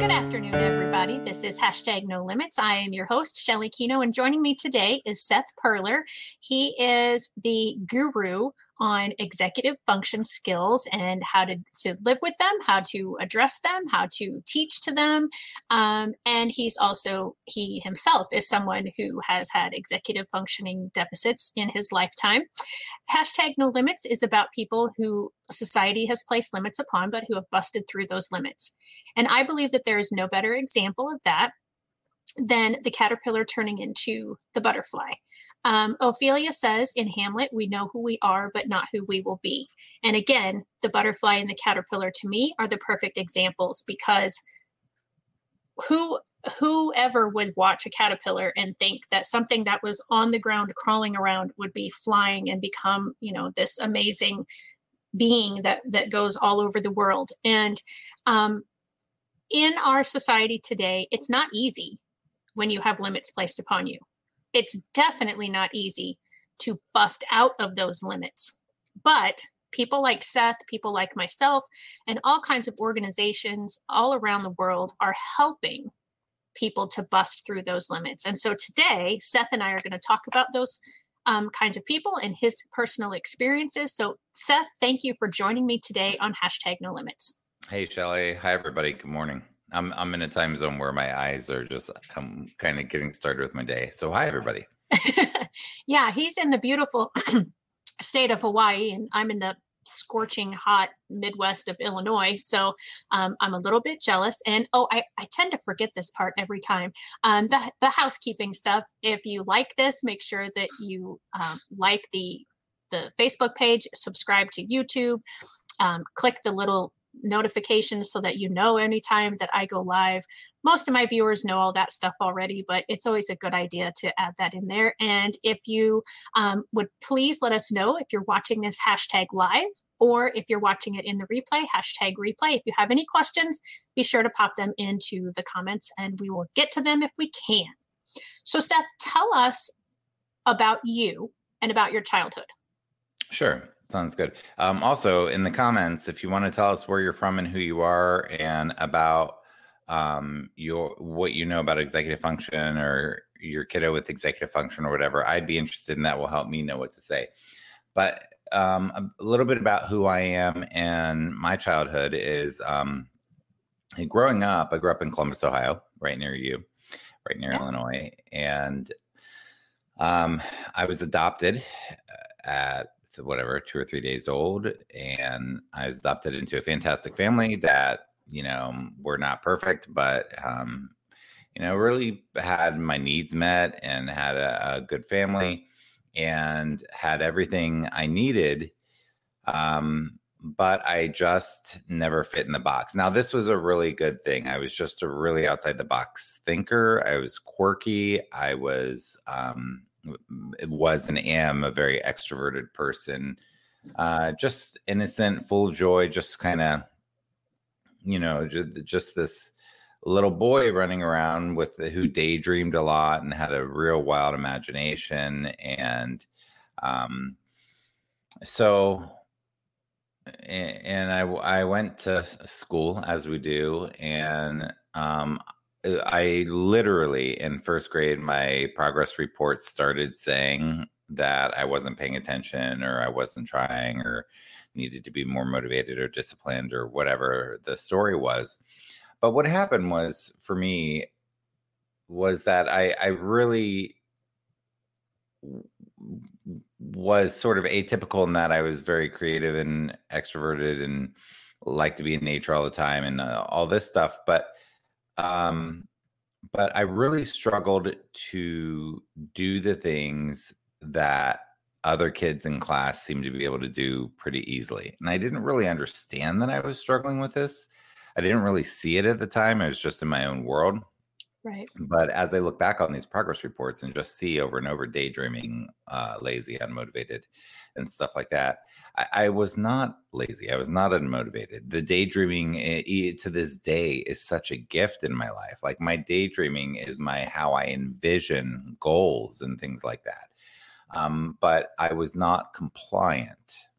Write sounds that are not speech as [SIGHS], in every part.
Good afternoon, everybody. This is hashtag no limits. I am your host, Shelley Kenow, and joining me today is Seth Perler. He is the guru on executive function skills and how to, to live with them, how to address them, how to teach to them. Um, and he's also, he himself is someone who has had executive functioning deficits in his lifetime. Hashtag no limits is about people who society has placed limits upon, but who have busted through those limits. And I believe that there is no better example of that than the caterpillar turning into the butterfly. Um, Ophelia says in Hamlet, we know who we are, but not who we will be. And again, the butterfly and the caterpillar to me are the perfect examples because who whoever would watch a caterpillar and think that something that was on the ground crawling around would be flying and become you know this amazing being that that goes all over the world and um, in our society today it's not easy when you have limits placed upon you it's definitely not easy to bust out of those limits. But people like Seth, people like myself, and all kinds of organizations all around the world are helping people to bust through those limits. And so today, Seth and I are going to talk about those um, kinds of people and his personal experiences. So, Seth, thank you for joining me today on hashtag no limits. Hey, Shelley. Hi, everybody. Good morning. I'm I'm in a time zone where my eyes are just I'm kind of getting started with my day. So hi everybody. [LAUGHS] yeah, he's in the beautiful [CLEARS THROAT] state of Hawaii, and I'm in the scorching hot Midwest of Illinois. So um, I'm a little bit jealous. And oh, I, I tend to forget this part every time. Um, the the housekeeping stuff. If you like this, make sure that you um, like the the Facebook page, subscribe to YouTube, um, click the little notifications so that you know anytime that I go live. Most of my viewers know all that stuff already, but it's always a good idea to add that in there. And if you um, would please let us know if you're watching this hashtag live or if you're watching it in the replay, hashtag replay. If you have any questions, be sure to pop them into the comments and we will get to them if we can. So, Seth, tell us about you and about your childhood. Sure. Sounds good. Um, also, in the comments, if you want to tell us where you're from and who you are, and about um, your what you know about executive function or your kiddo with executive function or whatever, I'd be interested in that. Will help me know what to say. But um, a little bit about who I am and my childhood is um, growing up. I grew up in Columbus, Ohio, right near you, right near yeah. Illinois, and um, I was adopted at whatever two or three days old and i was adopted into a fantastic family that you know were not perfect but um you know really had my needs met and had a, a good family and had everything i needed um but I just never fit in the box. Now, this was a really good thing. I was just a really outside the box thinker. I was quirky. I was um, was and am a very extroverted person, uh, just innocent, full of joy, just kind of, you know, just, just this little boy running around with who daydreamed a lot and had a real wild imagination and um so and i i went to school as we do and um I literally in first grade, my progress report started saying that I wasn't paying attention or I wasn't trying or needed to be more motivated or disciplined or whatever the story was. But what happened was for me was that I, I really was sort of atypical in that I was very creative and extroverted and liked to be in nature all the time and uh, all this stuff. But um, but I really struggled to do the things that other kids in class seemed to be able to do pretty easily. And I didn't really understand that I was struggling with this. I didn't really see it at the time. I was just in my own world. Right. But as I look back on these progress reports and just see over and over daydreaming, uh, lazy, unmotivated, and stuff like that, I, I, was not lazy. I was not unmotivated. The daydreaming eh, to this day is such a gift in my life. Like my daydreaming is my how I envision goals and things like that. Um, but I was not compliant.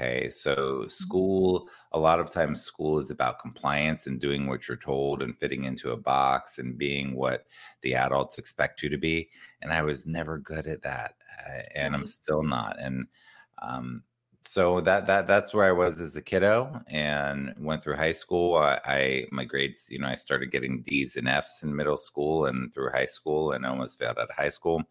Okay. So, mm-hmm. school, a lot of times, school is about compliance and doing what you're told and fitting into a box and being what the adults expect you to be. And I was never good at that. Uh, and I'm still not. And, um, so that that that's where I was as a kiddo, and went through high school. I, I, my grades, you know, I started getting D's and F's in middle school and through high school, and almost failed out of high school.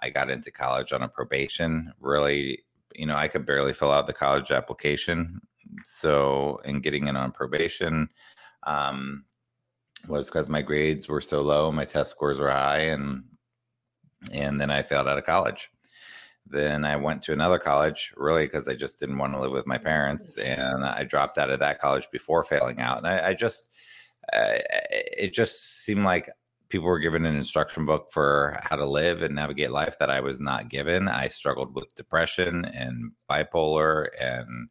I got into college on a probation. Really, you know, I could barely fill out the college application. So, in getting in on probation, um, was because my grades were so low, my test scores were high, and and then I failed out of college. Then I went to another college, really, because I just didn't want to live with my parents, and I dropped out of that college before failing out. And I, I just, uh, it just seemed like people were given an instruction book for how to live and navigate life that I was not given. I struggled with depression and bipolar, and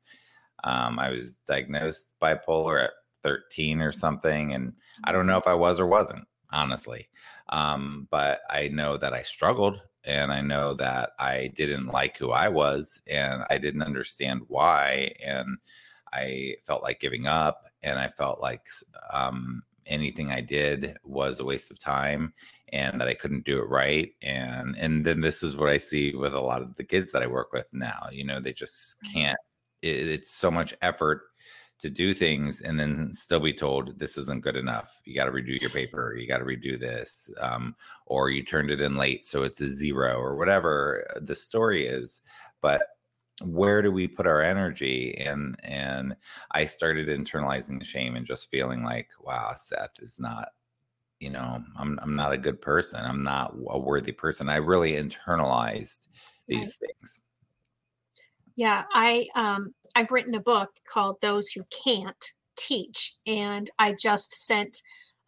um, I was diagnosed bipolar at 13 or something. And I don't know if I was or wasn't, honestly. Um, but I know that I struggled and I know that I didn't like who I was and I didn't understand why. And I felt like giving up and I felt like um, anything I did was a waste of time and that I couldn't do it right. And and then this is what I see with a lot of the kids that I work with now. You know, they just mm-hmm. can't. It, it's so much effort to do things and then still be told this isn't good enough. You got to redo your paper. You got to redo this, um, or you turned it in late, so it's a zero, or whatever the story is. But where do we put our energy? And and i started internalizing the shame and just feeling like wow seth is not you know i'm i'm not a good person. I'm not a worthy person. I really internalized these right. things. Yeah i um i've written a book called those who can't teach and i just sent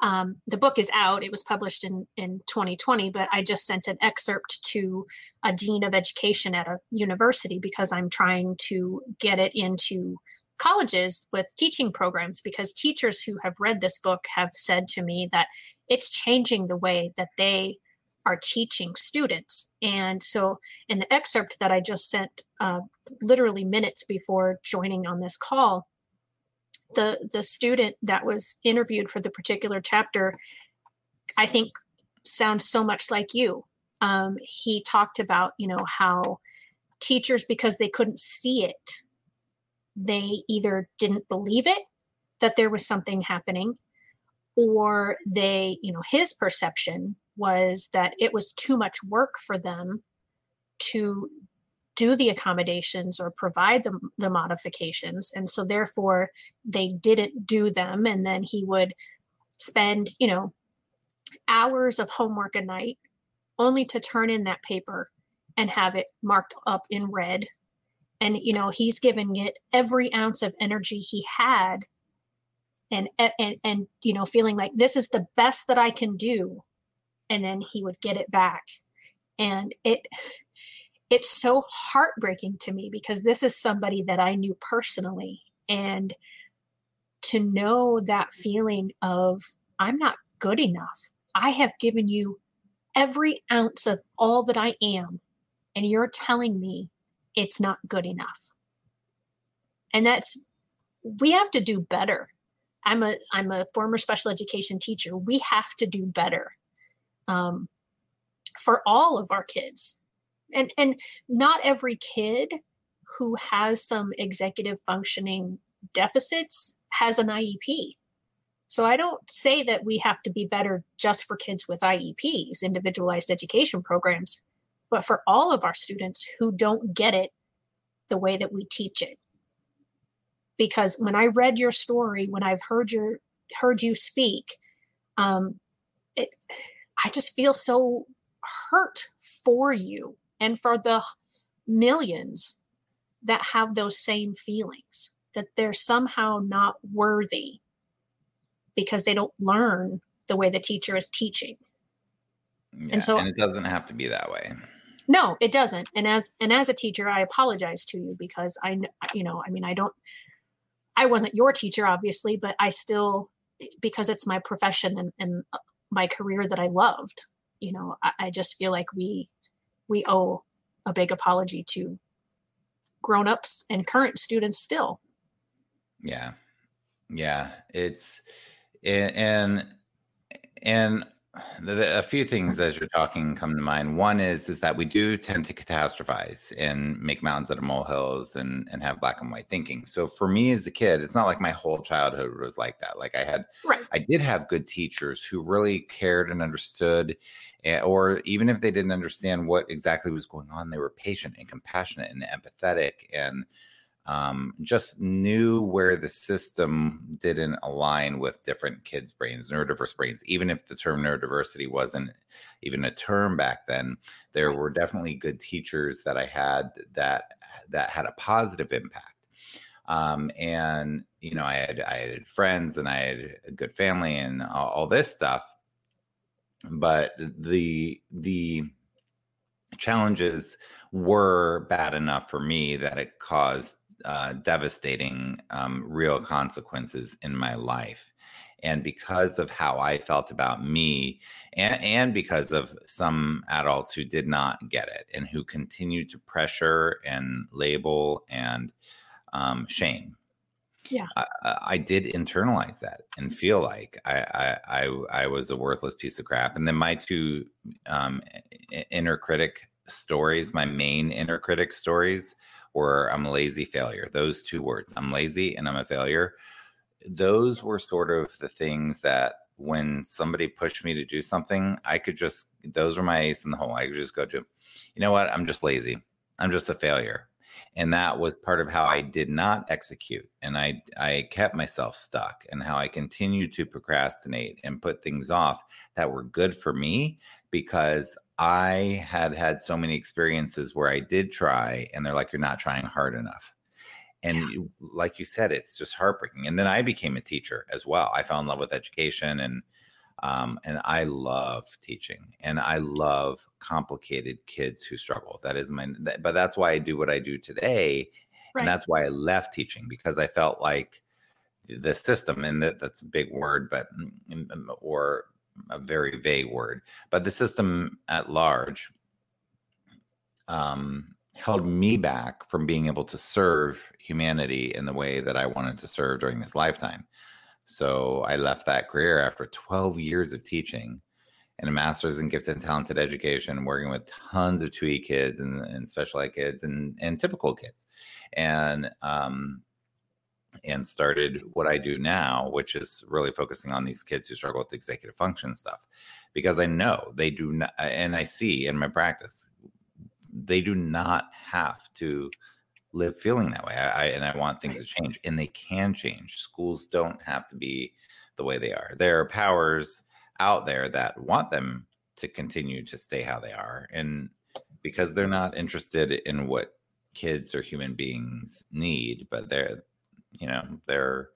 um, the book is out. It was published in, in 2020, but I just sent an excerpt to a dean of education at a university because I'm trying to get it into colleges with teaching programs because teachers who have read this book have said to me that it's changing the way that they are teaching students. And so, in the excerpt that I just sent, uh, literally minutes before joining on this call, the the student that was interviewed for the particular chapter i think sounds so much like you. Um, he talked about you know how teachers because they couldn't see it they either didn't believe it that there was something happening or they you know his perception was that it was too much work for them to do the accommodations or provide the, the modifications. And so therefore they didn't do them. And then he would spend you know hours of homework a night only to turn in that paper and have it marked up in red. And you know he's giving it every ounce of energy he had and and and you know feeling like this is the best that i can do. And then he would get it back. And it it's so heartbreaking to me because this is somebody that I knew personally. And to know that feeling of, I'm not good enough. I have given you every ounce of all that I am, and you're telling me it's not good enough. And that's, we have to do better. I'm a I'm a former special education teacher. We have to do better um, for all of our kids and and not every kid who has some executive functioning deficits has an IEP. So I don't say that we have to be better just for kids with IEPs, individualized education programs, but for all of our students who don't get it the way that we teach it. Because when I read your story, when I've heard your heard you speak, um, it I just feel so hurt for you and for the millions that have those same feelings that they're somehow not worthy because they don't learn the way the teacher is teaching. Yeah, and so and it doesn't have to be that way. No, it doesn't. And as and as a teacher, I apologize to you because I you know, I mean, I don't I wasn't your teacher obviously, but I still because it's my profession and, and uh, my career that I loved, you know, I, I just feel like we we owe a big apology to grown-ups and current students still. Yeah. Yeah. It's and and a few things as you're talking come to mind. One is is that we do tend to catastrophize and make mountains out of molehills and and have black and white thinking. So for me as a kid, it's not like my whole childhood was like that. Like I had, right. I did have good teachers who really cared and understood, eh, or even if they didn't understand what exactly was going on, they were patient and compassionate and empathetic and um, just knew where the system didn't align with different kids' brains, neurodiverse brains. Even if the term neurodiversity wasn't even a term back then, there were definitely good teachers that I had that that had a positive impact. Um, and you know, I had I had friends and I had a good family and all, all this stuff. But the the challenges were bad enough for me that it caused uh, devastating um, real consequences in my life. And because of how i felt about me and, and because of some adults who did not get it and who continued to pressure and label and um, shame. Yeah. I, I, did internalize that and feel like I, I, I i was a worthless piece of crap. And then my two um, inner critic stories my main inner critic stories or I'm a lazy failure. Those two words, I'm lazy and I'm a failure. Those were sort of the things that when somebody pushed me to do something, I could just, those were my ace in the hole. I could just go to, you know what? I'm just lazy. I'm just a failure. And that was part of how I did not execute. And I, I kept myself stuck and how I continued to procrastinate and put things off that were good for me because I had had so many experiences where I did try and they're like, you're not trying hard enough. And yeah. like you said, it's just heartbreaking. And then I became a teacher as well. I fell in love with education and, um, and I love teaching and I love complicated kids who struggle. That is my, that, but that's why I do what I do today. Right. And that's why I left teaching because I felt like the system and that that's a big word, but, mm, mm, mm, or a very vague word, but the system at large um, held me back from being able to serve humanity in the way that I wanted to serve during this lifetime. So I left that career after 12 years of teaching and a master's in gifted and talented education, working with tons of 2E kids and, and special ed kids and, and typical kids. And um, and started what I do now, which is really focusing on these kids who struggle with executive function stuff, because I know they do not, and I see in my practice, they do not have to live feeling that way. I, I and I want things to change, and they can change. Schools don't have to be the way they are. There are powers out there that want them to continue to stay how they are, and because they're not interested in what kids or human beings need, but they're you know there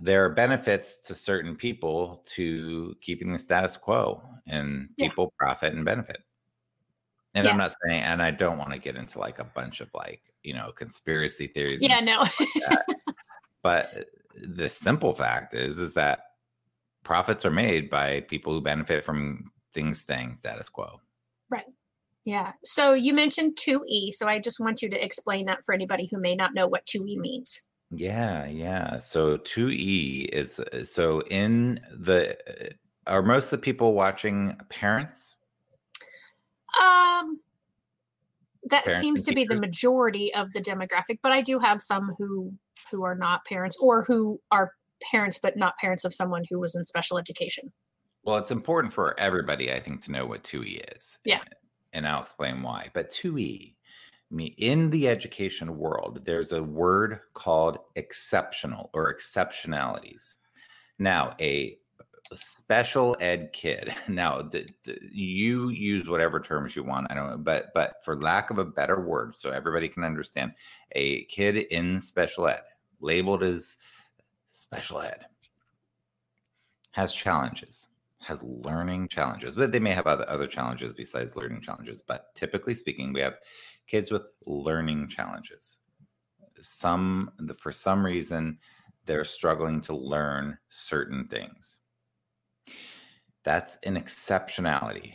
there are benefits to certain people to keeping the status quo and people profit and benefit. And yeah. i'm not saying and i don't want to get into like a bunch of like you know conspiracy theories yeah no. like [LAUGHS] but the simple fact is is that profits are made by people who benefit from things staying status quo yeah. So you mentioned 2E. So I just want you to explain that for anybody who may not know what 2E means. Yeah, yeah. So 2E is uh, so in the uh, are most of the people watching parents? Um that parents seems to be the majority of the demographic, but I do have some who who are not parents or who are parents but not parents of someone who was in special education. Well, it's important for everybody, I think, to know what 2E is. Yeah and I'll explain why. But 2E, in the education world, there's a word called exceptional or exceptionalities. Now, a special ed kid. [LAUGHS] Now, d- d- you use whatever terms you want. I don't know, but but for lack of a better word, so everybody can understand, a kid in special ed, labeled as special ed, has challenges has learning challenges, but they may have other, other challenges besides learning challenges. But typically speaking, we have kids with learning challenges. Some, for some reason, they're struggling to learn certain things. That's an exceptionality.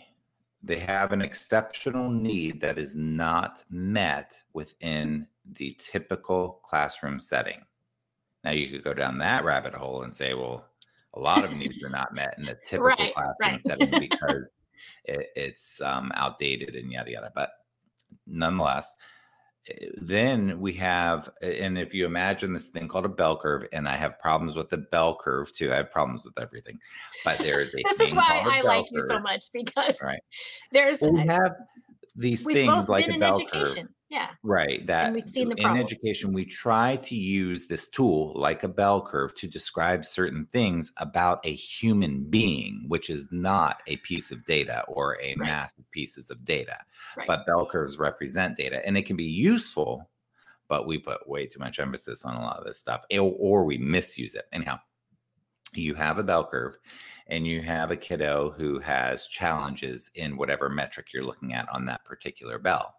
they have an exceptional need that is not met within the typical classroom setting. Now, you could go down that rabbit hole and say, well, a lot of needs are not met in the [LAUGHS] typical Right, classroom right. setting [LAUGHS] because it, it's um, outdated and yada yada. But nonetheless, eh, then we have, and if you imagine this thing called a bell curve, and I have problems with the bell curve too. I have problems with everything, but there is a This is why I a I bell like you so much because Right. there's Well, we have these things like a bell curve. Yeah. Right. That we've seen the in problems. education, we try to use this tool like a bell curve to describe certain things about a human being, which is not a piece of data or a Right. mass of pieces of data. Right. But bell curves represent data and it can be useful, but we put way too much emphasis on a lot of this stuff or we misuse it. Anyhow, you have a bell curve and you have a kiddo who has challenges in whatever metric you're looking at on that particular bell.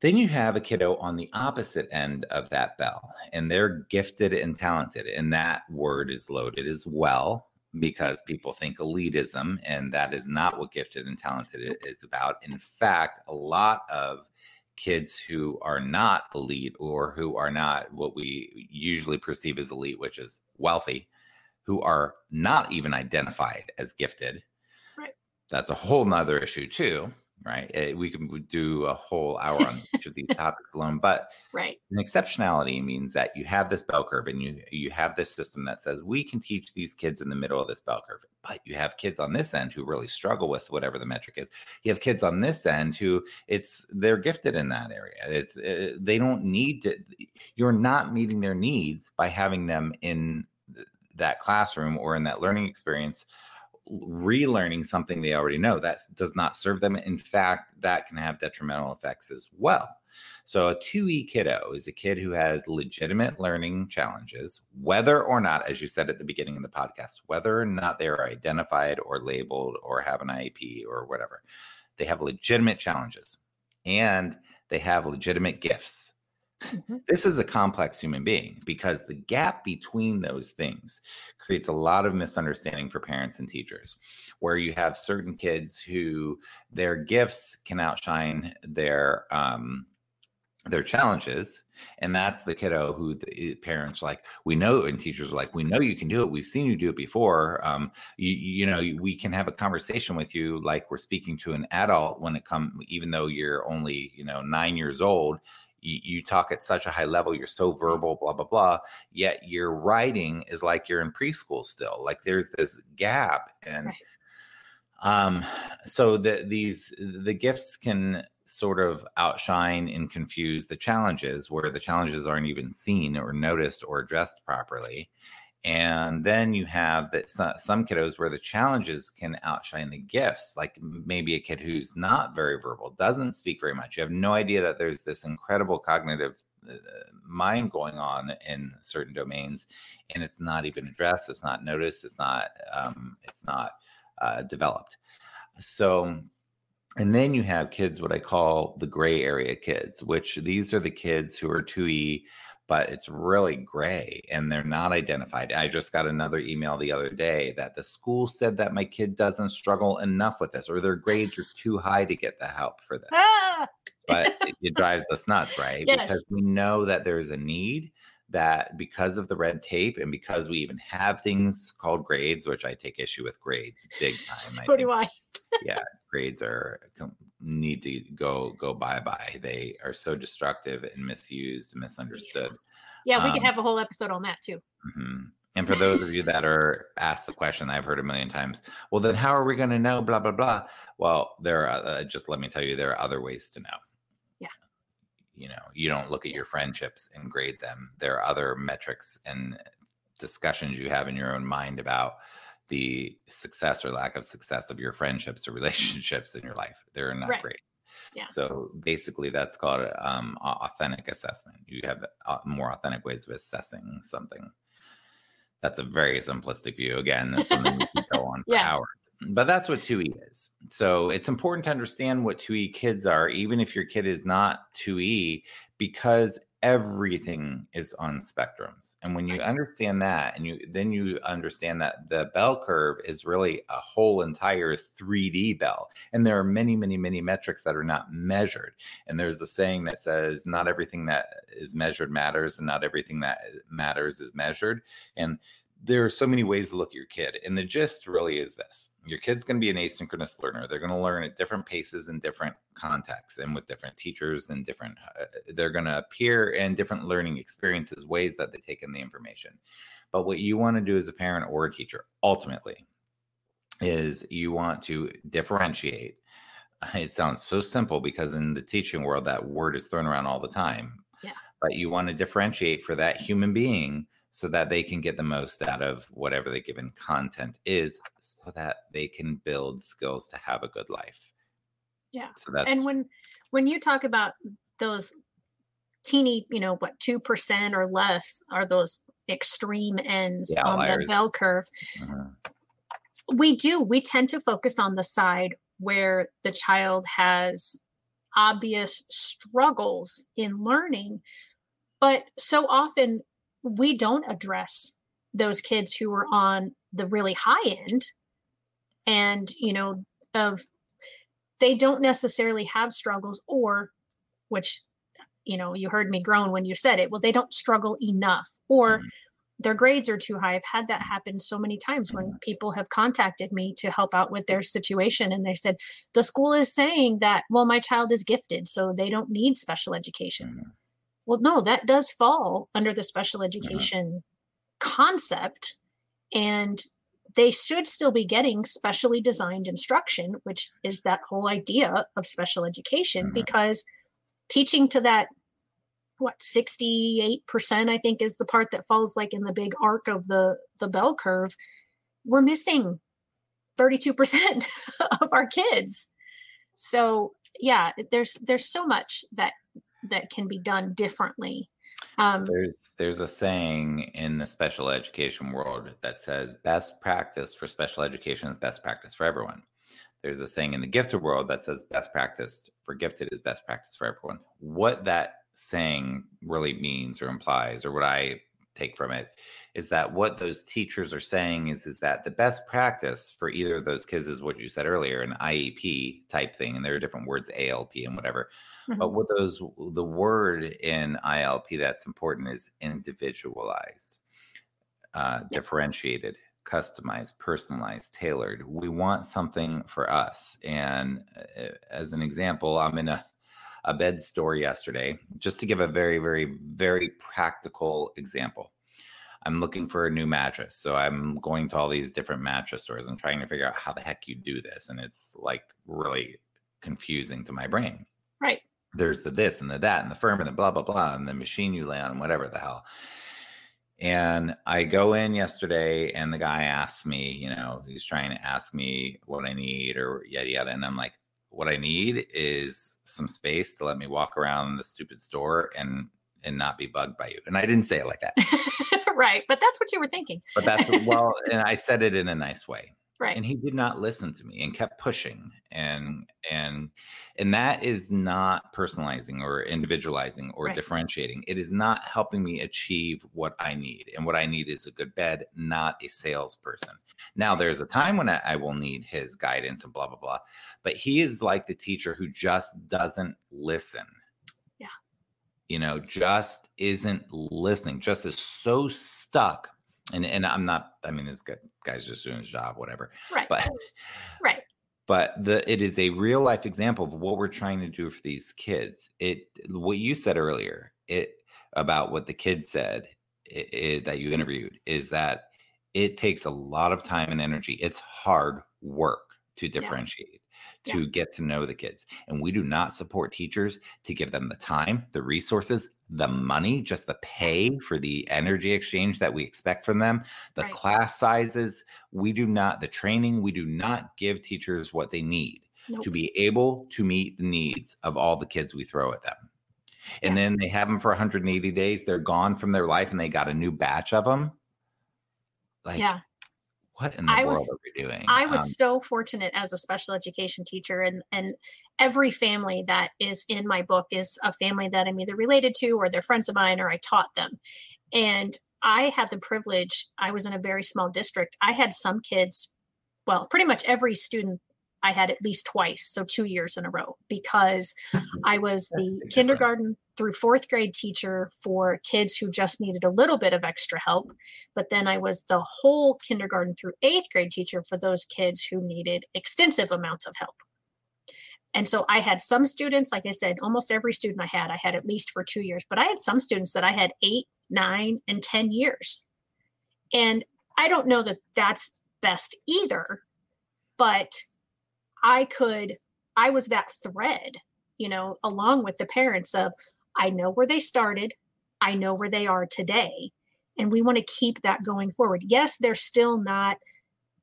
Then you have a kiddo on the opposite end of that bell, and they're gifted and talented. And that word is loaded as well because people think elitism, and that is not what gifted and talented is about. In fact, a lot of kids who are not elite or who are not what we usually perceive as elite, which is wealthy, who are not even identified as gifted. Right. That's a whole nother issue too, right? Eh, We can do a whole hour on each of these [LAUGHS] topics alone, but Right. an exceptionality means that you have this bell curve and you you have this system that says we can teach these kids in the middle of this bell curve but you have kids on this end who really struggle with whatever the metric is you have kids on this end who it's they're gifted in that area it's uh, they don't need to you're not meeting their needs by having them in th- that classroom or in that learning experience relearning something they already know that does not serve them in fact that can have detrimental effects as well so a 2E kiddo is a kid who has legitimate learning challenges, whether or not, as you said at the beginning of the podcast, whether or not they are identified or labeled or have an IEP or whatever. They have legitimate challenges and they have legitimate gifts. Mhm. This is a complex human being because the gap between those things creates a lot of misunderstanding for parents and teachers. Where you have certain kids who their gifts can outshine their um, their challenges, and that's the kiddo who the parents like we know, and teachers are like we know you can do it. We've seen you do it before. Um, you, you know we can have a conversation with you like we're speaking to an adult when it comes, even though you're only you know nine years old you, you talk at such a high level you're so verbal blah blah blah yet your writing is like you're in preschool still like there's this gap and Right. um so the these the gifts can sort of outshine and confuse the challenges where the challenges aren't even seen or noticed or addressed properly and then you have that some, kiddos where the challenges can outshine the gifts like maybe a kid who's not very verbal doesn't speak very much. You have no idea that there's this incredible cognitive uh, mind going on in certain domains and it's not even addressed it's not noticed it's not um, it's not uh, developed. So and then you have kids what i call the gray area kids which these are the kids who are 2e but it's really gray and they're not identified. I just got another email the other day that the school said that my kid doesn't struggle enough with this or their grades are too high to get the help for this. Ah, But it, [LAUGHS] it drives us nuts, right? Yes. Because we know that there's a need that because of the red tape and because we even have things called grades, which I take issue with grades big time. So do I. grades are need to go go bye bye. They are so destructive and misused, misunderstood. Yeah, we could Um, have a whole episode on that too. Mhm. And for those of you that are asked the question, I've heard a million times. Well, then how are we going to know? Blah blah blah. Well, there. Are, uh, just let me tell you, there are other ways to know. Yeah. You know, you don't look at your friendships and grade them. There are other metrics and discussions you have in your own mind about the success or lack of success of your friendships or relationships in your life. They're not Right. great. Yeah. So basically, that's called um, authentic assessment. You have uh, more authentic ways of assessing something. That's a very simplistic view. Again, that's something we can go on [LAUGHS] for Yeah. hours. But that's what 2E is. So it's important to understand what 2E kids are, even if your kid is not 2E, because everything is on spectrums and when you understand that and you then you understand that the bell curve is really a whole entire 3d bell and there are many many many metrics that are not measured and there's a saying that says not everything that is measured matters and not everything that eh, matters is measured and there are so many ways to look at your kid. And the gist really is this your kid's going to be an asynchronous learner. They're going to learn at different paces in different contexts and with different teachers and different, uh, they're going to appear in different learning experiences, ways that they take in the information. But what you want to do as a parent or a teacher ultimately is you want to differentiate. [LAUGHS] It sounds so simple because in the teaching world, that word is thrown around all the time. Yeah. But you want to differentiate for that human being so that they can get the most out of whatever the given content is so that they can build skills to have a good life yeah so that's and when when you talk about those teeny you know what 2% or less are those extreme ends the on the bell curve uh-huh. we do we tend to focus on the side where the child has obvious struggles in learning but so often we don't address those kids who are on the really high end and you know of they don't necessarily have struggles or which you know you heard me groan when you said it well they don't struggle enough or mm-hmm. their grades are too high i've had that happen so many times when mm-hmm. people have contacted me to help out with their situation and they said the school is saying that well my child is gifted so they don't need special education mm-hmm. Well, no, that does fall under the special education concept. And they should still be getting specially designed instruction, which is that whole idea of special education, mm-hmm. because teaching to that what 68% i think is the part that falls like in the big arc of the the bell curve we're missing 32% [LAUGHS] of our kids so yeah there's there's so much that that can be done differently. Um, there's there's a saying in the special education world that says best practice for special education is best practice for everyone. There's a saying in the gifted world that says best practice for gifted is best practice for everyone. What that saying really means or implies, or what I take from it is that what those teachers are saying is is that the best practice for either of those kids is what you said earlier an iep type thing and there are different words alp and whatever mm-hmm. but what those the word in ilp that's important is individualized uh, differentiated customized personalized tailored we want something for us and uh, as an example i'm in a a bed store yesterday, just to give a very, very, very practical example. I'm looking for a new mattress. So I'm going to all these different mattress stores and trying to figure out how the heck you do this. And it's like really confusing to my brain. Right. There's the this and the that and the firm and the blah, blah, blah, and the machine you lay on and whatever the hell. And I go in yesterday and the guy asks me, you know, he's trying to ask me what I need or yada, yada. And I'm like, what I need is some space to let me walk around the stupid store and and not be bugged by you. And I didn't say it like that. [LAUGHS] right, but that's what you were thinking. but that's [LAUGHS] well, and I said it in a nice way. Right. And he did not listen to me and kept pushing and and and that is not personalizing or individualizing or right. differentiating. It is not helping me achieve what I need. And what I need is a good bed, not a salesperson. Now there's a time when I, I will need his guidance and blah blah blah. But he is like the teacher who just doesn't listen yeah you know just isn't listening just is so stuck and and I'm not. I mean, this guy's just doing his job, whatever. Right. But [LAUGHS] right. But the it is a real life example of what we're trying to do for these kids. It what you said earlier. It about what the kids said it, it, that you interviewed is that it takes a lot of time and energy. It's hard work to differentiate. Yeah to yeah. get to know the kids. And we do not support teachers to give them the time, the resources, the money, just the pay for the energy exchange that we expect from them, the right. class sizes. We do not, the training, we do not give teachers what they need nope. to be able to meet the needs of all the kids we throw at them. And yeah. then they have them for 180 days. They're gone from their life and they got a new batch of them. Like, yeah what in the I world was- are we doing? I was Um, so fortunate as a special education teacher, and and every family that is in my book is a family that I'm either related to or they're friends of mine or I taught them. And I had the privilege. I was in a very small district. I had some kids, well, pretty much every student I had at least twice, so two years in a row, because [LAUGHS] I was the kindergarten through fourth grade teacher for kids who just needed a little bit of extra help. But then I was the whole kindergarten through eighth grade teacher for those kids who needed extensive amounts of help. And so I had some students, like I said, almost every student I had, I had at least for two years, but I had some students that I had eight, nine, and 10 years. And I don't know that that's best either, but I could, I was that thread, you know, along with the parents of, I know where they started, I know where they are today, and we want to keep that going forward. Yes, they're still not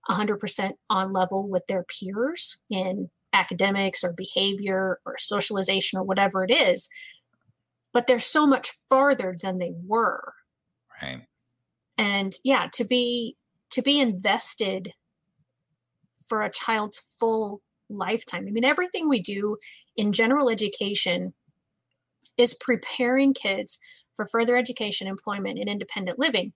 100% on level with their peers in academics or behavior or socialization or whatever it is, but they're so much farther than they were. Right. and yeah to be to be invested for a child's full lifetime. I mean everything we do in general education is preparing kids for further education employment and independent living.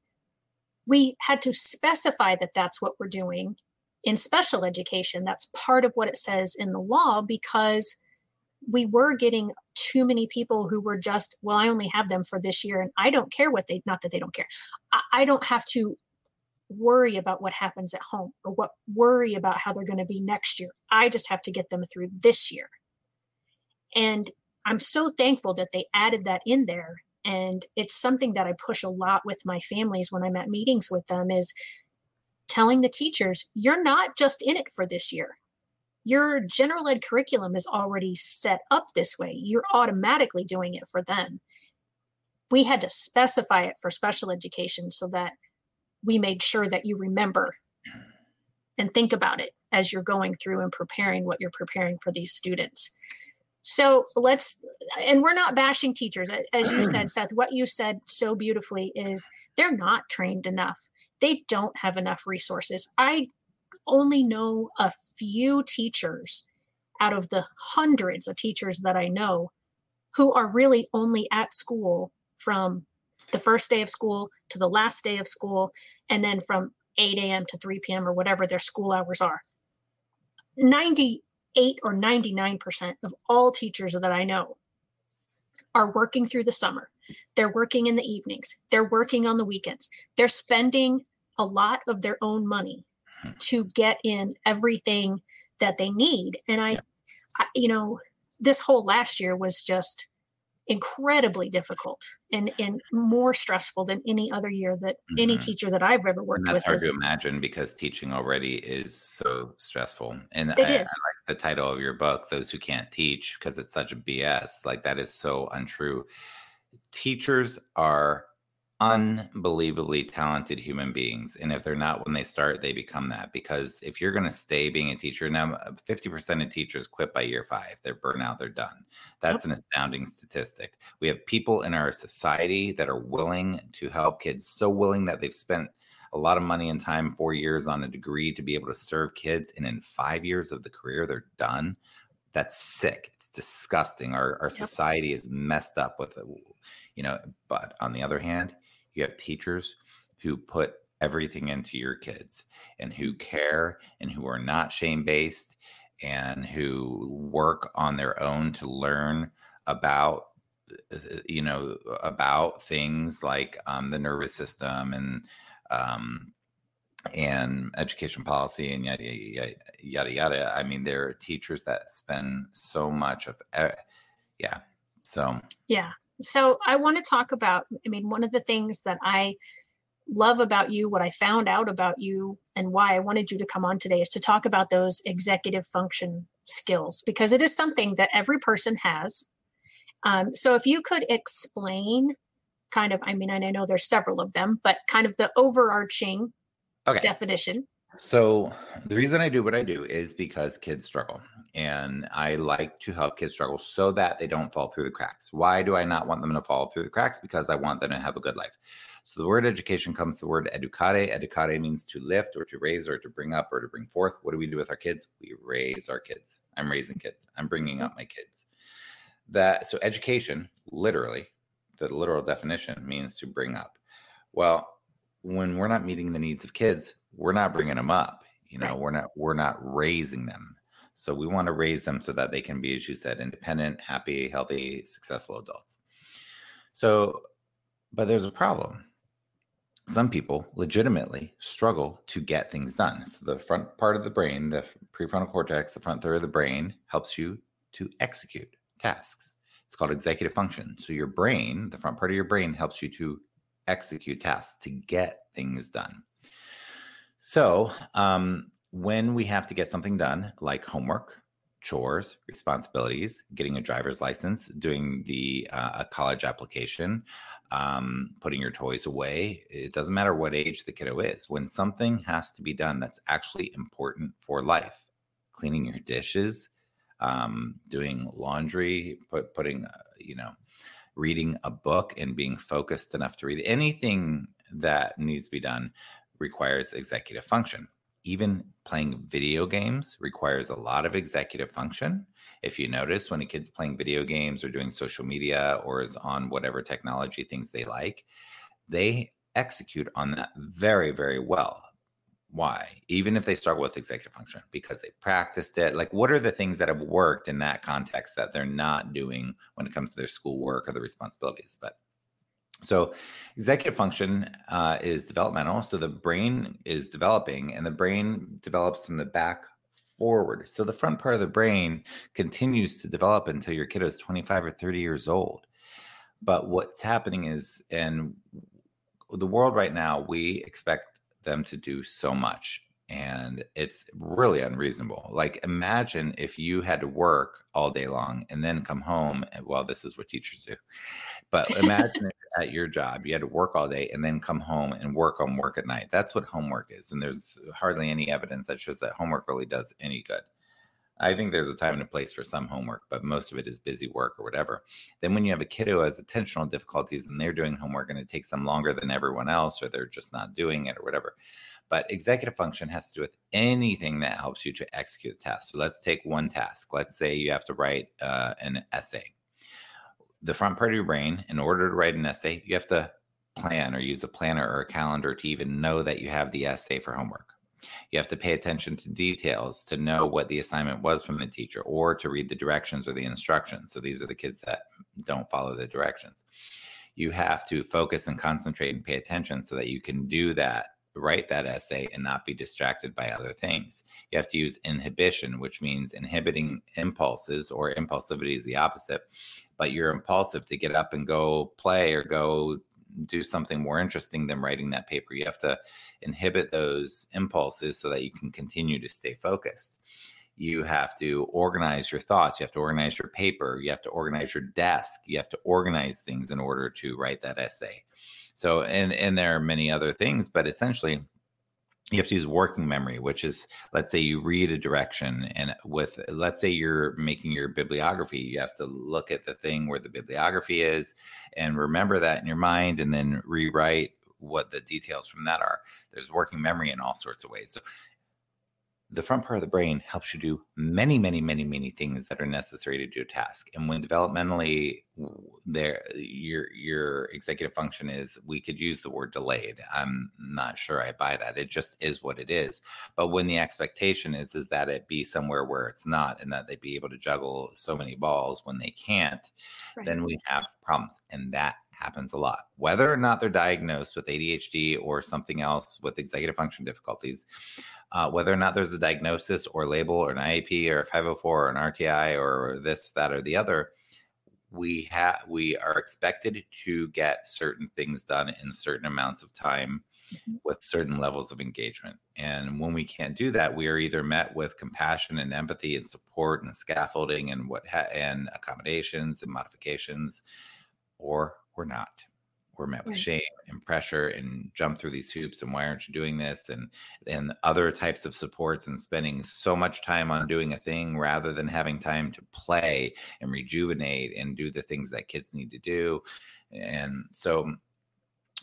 We had to specify that that's what we're doing in special education that's part of what it says in the law because we were getting too many people who were just well i only have them for this year and i don't care what they not that they don't care I, I don't have to worry about what happens at home or what worry about how they're going to be next year. I just have to get them through this year. And I'm so thankful that they added that in there. And it's something that I push a lot with my families when I'm at meetings with them is telling the teachers, you're not just in it for this year. Your general ed curriculum is already set up this way. You're automatically doing it for them. We had to specify it for special education so that we made sure that you remember and think about it as you're going through and preparing what you're preparing for these students. So let's, and we're not bashing teachers. As you said, [CLEARS THROAT] Seth, what you said so beautifully is they're not trained enough. They don't have enough resources. I only know a few teachers out of the hundreds of teachers that I know who are really only at school from the first day of school to the last day of school, and then from 8 a.m. to 3 p.m. or whatever their school hours are. 98 or 99% of all teachers that I know are working through the summer. They're working in the evenings. They're working on the weekends. They're spending a lot of their own money to get in everything that they need. And I, Yeah. I you know, this whole last year was just incredibly difficult and and more stressful than any other year that any Mhm. teacher that I've ever And worked that's with That's hard to imagine because teaching already is so stressful. And It I, I like the title of your book, Those Who Can't Teach, because it's such a BS. Like that is so untrue. Teachers are unbelievably talented human beings. And if they're not when they start, they become that. Because if you're going to stay being a teacher, now uh, 50% of teachers quit by year five, they're burnout, they're done. That's an astounding statistic. We have people in our society that are willing to help kids, so willing that they've spent a lot of money and time, four years on a degree to be able to serve kids. And in five years of the career, they're done. That's sick. It's disgusting. Our, our Yep. society is messed up with uh, it, you know. But on the other hand, you have teachers who put everything into your kids and who care and who are not shame based and who work on their own to learn about uh, you know about things like um, the nervous system and um, and education policy and yada yada yada yada. I mean, there are teachers that spend so much of, yeah. So Yeah. So I want to talk about, I mean, one of the things that I love about you, what I found out about you, and why I wanted you to come on today is to talk about those executive function skills because it is something that every person has. Um, so if you could explain kind of, I mean, and I know there's several of them, but kind of the overarching okay, definition So, the reason I do what I do is because kids struggle. And I like to help kids struggle so that they don't fall through the cracks. Why do I not want them to fall through the cracks? Because I want them to have a good life. So, the word education comes the word educare. Educare means to lift or to raise or to bring up or to bring forth. What do we do with our kids? We raise our kids. I'm raising kids, I'm bringing up my kids. That so education, literally, the literal definition means to bring up. Well, when we're not meeting the needs of kids, we're not bringing them up. You know, right. we're not we're not raising them. So we want to raise them so that they can be, as you said, independent, happy, healthy, successful adults. So, but there's a problem. Some people legitimately struggle to get things done. So the front part of the brain, the prefrontal cortex, the front third of the brain helps you to execute tasks. It's called executive function. So your brain, the front part of your brain helps you to execute tasks, to get things done. So, um, when we have to get something done, like homework, chores, responsibilities, getting a driver's license, doing the uh, a college application, um, putting your toys away, it doesn't matter what age the kiddo is. When something has to be done that's actually important for life, cleaning your dishes, um, doing laundry, put, putting, uh, you know, reading a book and being focused enough to read anything that needs to be done requires executive function. Even playing video games requires a lot of executive function. If you notice, when a kid's playing video games or doing social media or is on whatever technology things they like, they execute on that very, very well. Why? Even if they struggle with executive function, because they practiced it. Like, what are the things that have worked in that context that they're not doing when it comes to their schoolwork or the responsibilities? But so, executive function uh, is developmental. So, the brain is developing, and the brain develops from the back forward. So, the front part of the brain continues to develop until your kiddo is 25 or 30 years old. But what's happening is, in the world right now, we expect them to do so much and it's really unreasonable. Like, imagine if you had to work all day long and then come home. And, well, this is what teachers do, but imagine [LAUGHS] at your job you had to work all day and then come home and work on work at night. That's what homework is, and there's hardly any evidence that shows that homework really does any good. I think there's a time and a place for some homework, but most of it is busy work or whatever. Then when you have a kiddo who has attentional difficulties and they're doing homework and it takes them longer than everyone else, or they're just not doing it or whatever, but executive function has to do with anything that helps you to execute a task. So let's take one task. Let's say you have to write uh, an essay. The front part of your brain, in order to write an essay, you have to plan or use a planner or a calendar to even know that you have the essay for homework. You have to pay attention to details to know what the assignment was from the teacher or to read the directions or the instructions. So these are the kids that don't follow the directions. You have to focus and concentrate and pay attention so that you can do that write that essay and not be distracted by other things. You have to use inhibition, which means inhibiting impulses, or impulsivity is the opposite. But you're impulsive to get up and go play or go do something more interesting than writing that paper. You have to inhibit those impulses so that you can continue to stay focused. You have to organize your thoughts. You have to organize your paper. You have to organize your desk. You have to organize things in order to write that essay. So, and and there are many other things, but essentially, you have to use working memory, which is let's say you read a direction, and with let's say you're making your bibliography, you have to look at the thing where the bibliography is and remember that in your mind, and then rewrite what the details from that are. There's working memory in all sorts of ways. So the front part of the brain helps you do many, many, many, many things that are necessary to do a task. And when developmentally, there your your executive function is, we could use the word delayed. I'm not sure I buy that. It just is what it is. But when the expectation is is that it be somewhere where it's not, and that they be able to juggle so many balls when they can't, right. then we have problems, and that happens a lot. Whether or not they're diagnosed with ADHD or something else with executive function difficulties, uh, whether or not there's a diagnosis or label or an IEP or a 504 or an RTI or this, that, or the other, we have we are expected to get certain things done in certain amounts of time mm-hmm. with certain levels of engagement and when we can't do that we are either met with compassion and empathy and support and scaffolding and what ha- and accommodations and modifications or we're not we're met with shame and pressure and jump through these hoops and why aren't you doing this? And and other types of supports and spending so much time on doing a thing rather than having time to play and rejuvenate and do the things that kids need to do. And so mm,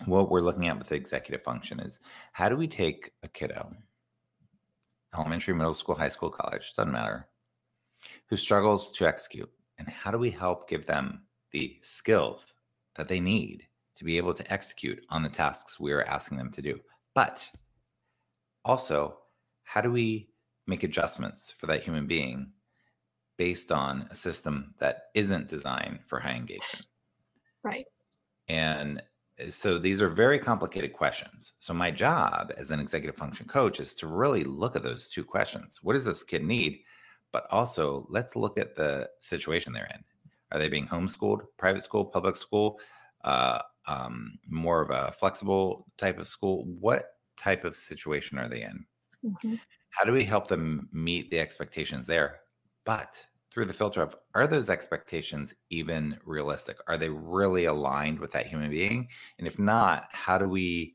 what we're looking at with the executive function is how do we take a kiddo elementary middle school high school college doesn't matter who struggles to execute and how do we help give them the skills that they need to be able to execute on the tasks we are asking them to do. But also, how do we make adjustments for that human being based on a system that isn't designed for high engagement? Right. And uh, so these are very complicated questions. So my job as an executive function coach is to really look at those two questions. What does this kid need? But also, let's look at the situation they're in. Are they being homeschooled, private school, public school? Uh, um, more of a flexible type of school? What type of situation are they in? Mm-hmm. How do we help them meet the expectations there? But through the filter of are those expectations even realistic? Are they really aligned with that human being? And if not, how do we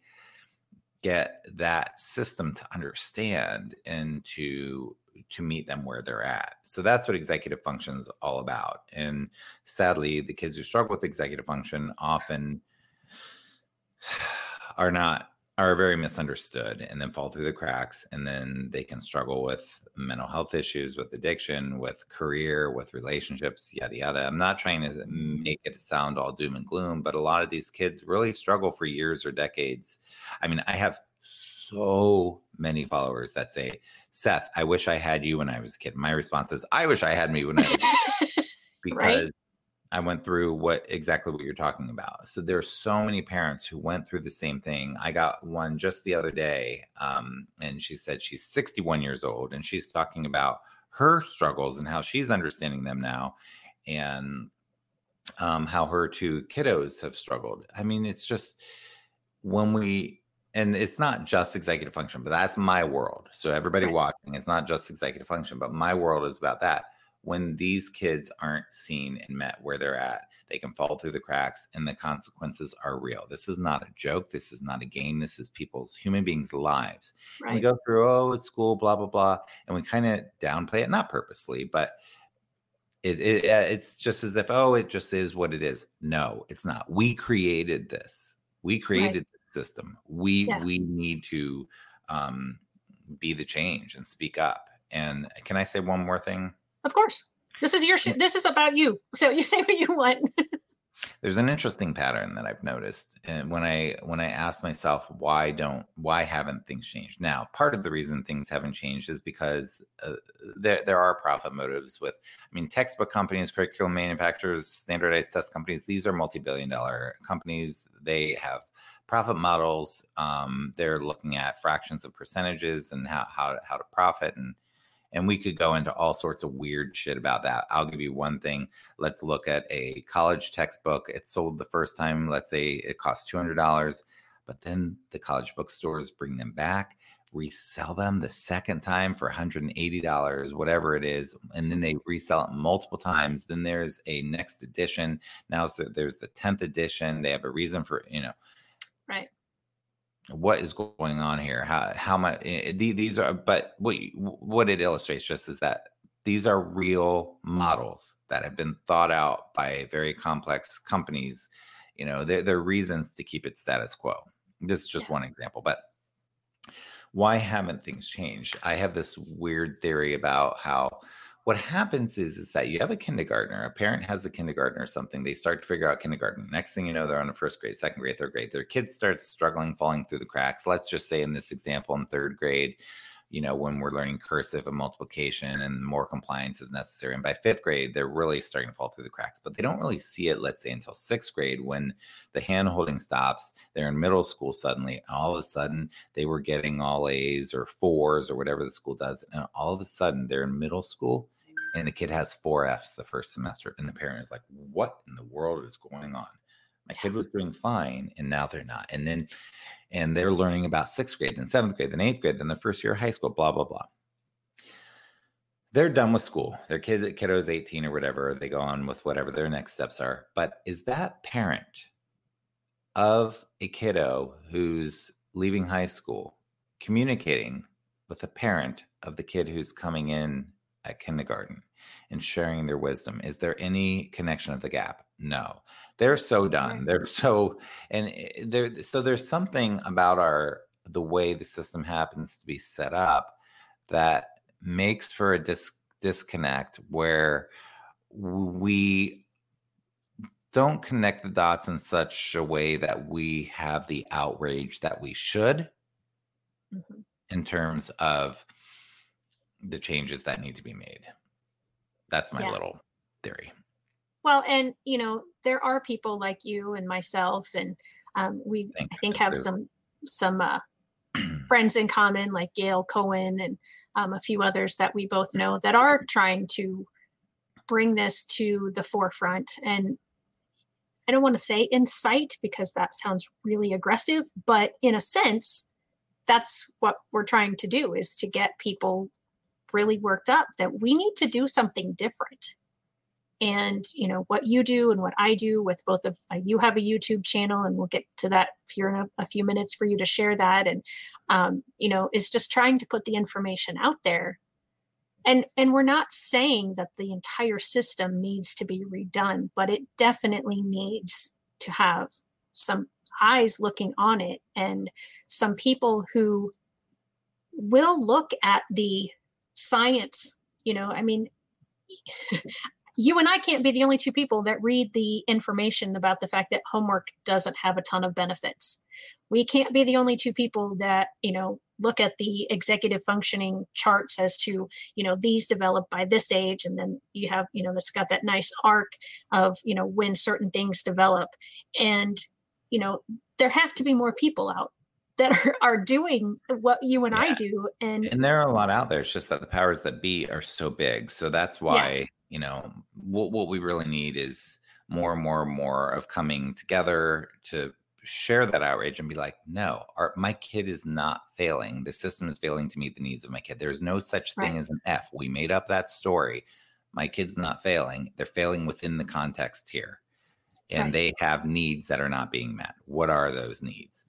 get that system to understand and to to meet them where they're at. So that's what executive function is all about. And sadly, the kids who struggle with executive function often [SIGHS] are not are very misunderstood and then fall through the cracks and then they can struggle with mental health issues with addiction with career with relationships yada yada. I'm not trying to make it sound all doom and gloom but a lot of these kids really struggle for years or decades. I mean i have so many followers that say seth i wish i had you when i was a kid. My response is i wish i had me when i was [LAUGHS] because right? I went through what exactly what you're talking about. So there's so many parents who went through the same thing. I got one just the other day, um, and she said she's 61 years old, and she's talking about her struggles and how she's understanding them now, and um, how her two kiddos have struggled. I mean, it's just when we and it's not just executive function, but that's my world. So everybody right. watching, it's not just executive function, but my world is about that when these kids aren't seen and met where they're at, they can fall through the cracks and the consequences are real. This is not a joke. This is not a game. This is people's human beings' lives. Right. we go through, oh, it's school, blah, blah, blah. And we kind of downplay it, not purposely, but it, it, it's just as if, oh, it just is what it is. No, it's not. We created this. We created right. the system. We yeah. we need to um, be the change and speak up. And can I say one more thing? Of course. This is your sh- this is about you. So you [LAUGHS] say what you want. There's an interesting pattern that I've noticed, and when I when I ask myself why don't why haven't things changed? Now, part of the reason things haven't changed is because uh, there there are profit motives. With I mean, textbook companies, curriculum manufacturers, standardized test companies. These are multi-billion dollar companies. They have profit models. Um, they're looking at fractions of percentages and how how how to profit and and we could go into all sorts of weird shit about that. I'll give you one thing. Let's look at a college textbook. It's sold the first time, let's say it costs $200, but then the college bookstores bring them back, resell them the second time for $180, whatever it is, and then they resell it multiple times. Then there's a next edition. Now there's the 10th edition. They have a reason for, you know. Right what is going on here? How how much eh, these are but what what it illustrates just is that these are real models that have been thought out by very complex companies. You know there, there are reasons to keep it status quo. This is just one example but why haven't things changed? I have this weird theory about how what happens is is that you have a kindergartner a parent has a kindergartner or something they start to figure out kindergarten next thing you know they're on a first grade second grade third grade their kid starts struggling falling through the cracks. Let's just say in this example in third grade you know when we're learning cursive and multiplication and more compliance is necessary and by fifth grade they're really starting to fall through the cracks but they don't really see it let's say until sixth grade when the hand holding stops they're in middle school suddenly and all of a sudden they were getting all a's or fours or whatever the school does and all of a sudden they're in middle school and the kid has four F's the first semester, and the parent is like, "What in the world is going on?" My kid was doing fine, and now they're not. And then, and they're learning about sixth grade, then seventh grade, then eighth grade, then the first year of high school, blah blah blah. They're done with school. Their kid, kiddo's 18 or whatever. They go on with whatever their next steps are. But is that parent of a kiddo who's leaving high school communicating with a parent of the kid who's coming in at kindergarten and sharing their wisdom. Is there any connection of the gap? No. They're so done. They're [LAUGHS] so and eh, there so there's something about our the way the system happens to be set up that makes for a dis- disconnect where we don't connect the dots in such a way that we have the outrage that we should mm-hmm. in terms of the changes that need to be made. That's my yeah. little theory. Well, and you know, there are people like you and myself, and um, we Thank I think have some some uh, [CLEARS THROAT] friends in common, like Gail Cohen and um, a few others that we both know that are trying to bring this to the forefront. And I don't want to say incite because that sounds really aggressive, but in a sense, that's what we're trying to do is to get people really worked up that we need to do something different. And you know what you do and what i do with both of uh, you have a youtube channel and we'll get to that here in a, a few minutes for you to share that. And um, you know is just trying to put the information out there. And and we're not saying that the entire system needs to be redone but it definitely needs to have some eyes looking on it and some people who will look at the science you know i mean you and I can't be the only two people that read the information about the fact that homework doesn't have a ton of benefits. We can't be the only two people that, you know, look at the executive functioning charts as to, you know, these develop by this age. And then you have, you know, that's got that nice arc of, you know, when certain things develop. And, you know, there have to be more people out that are, are doing what you and yeah. I do. And and there are a lot out there. It's just that the powers that be are so big. So that's why yeah you know what what we really need is more and more and more of coming together to share that outrage and be like no our, my kid is not failing the system is failing to meet the needs of my kid there's no such thing right. as an f we made up that story my kid's not failing they're failing within the context here and right. they have needs that are not being met what are those needs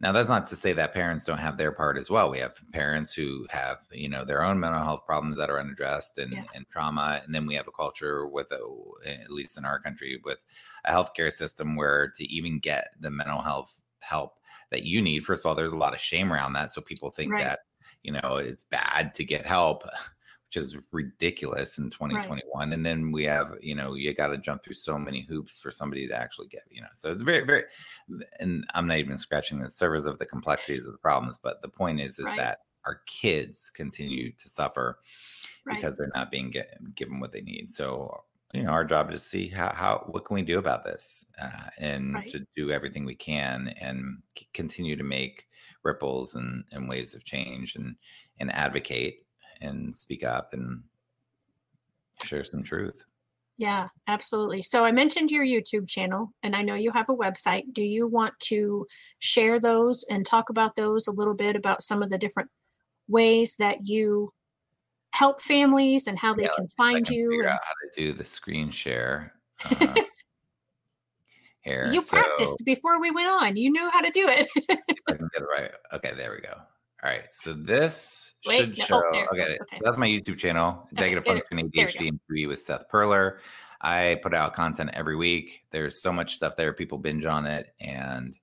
now, that's not to say that parents don't have their part as well. We have parents who have, you know, their own mental health problems that are unaddressed and, yeah. and trauma. And then we have a culture with, a, eh, at least in our country, with a healthcare system where to even get the mental health help that you need, first of all, there's a lot of shame around that. So people think right. that, you know, it's bad to get help [LAUGHS] which is ridiculous in 2021 right. and then we have you know you got to jump through so many hoops for somebody to actually get you know so it's very very and i'm not even scratching the surface of the complexities of the problems but the point is is right. that our kids continue to suffer right. because they're not being get, given what they need so you know our job is to see how, how what can we do about this uh, and to do everything we can and c- continue to make ripples and, and waves of change and and advocate and speak up and share some truth. Yeah, absolutely. So I mentioned your YouTube channel and I know you have a website. Do you want to share those and talk about those a little bit about some of the different ways that you help families and how they yeah, can find can you? Figure and... out how to do the screen share. Uh, [LAUGHS] here. You so, practiced before we went on. You knew how to do it. I [LAUGHS] can get it right. Okay, there we go. All right, so this Wait, should no, show. Oh, okay, okay, that's my YouTube channel, Executive okay, Function ADHD and 2E with Seth Perler. I put out content every week. There's so much stuff there. People binge on it, and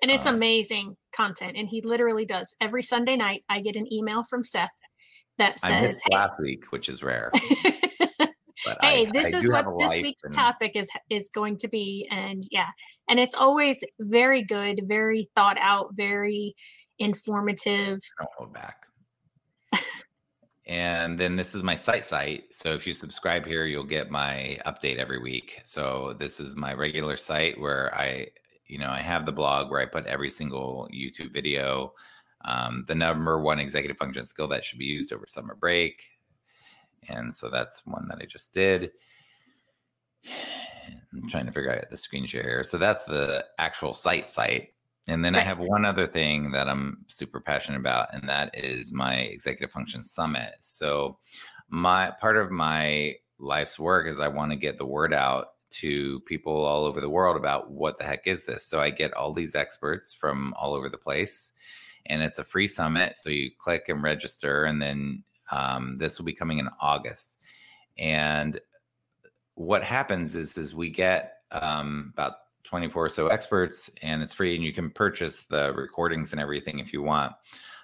and it's uh, amazing content. And he literally does every Sunday night. I get an email from Seth that says, hey. "Last week, which is rare." [LAUGHS] hey, I, this I is what this week's and... topic is is going to be, and yeah, and it's always very good, very thought out, very informative. Don't hold back. and then this is my site site. So if you subscribe here, you'll get my update every week. So this is my regular site where I, you know, I have the blog where I put every single YouTube video, um, the number one executive function skill that should be used over summer break. And so that's one that I just did. [SIGHS] I'm trying to figure out the screen share here. So that's the actual site site. And then right. I have one other thing that I'm super passionate about, and that is my executive function summit. So, my part of my life's work is I want to get the word out to people all over the world about what the heck is this. So I get all these experts from all over the place, and it's a free summit. So you click and register, and then um, this will be coming in August. And what happens is, is we get um, about 24 or so experts, and it's free, and you can purchase the recordings and everything if you want.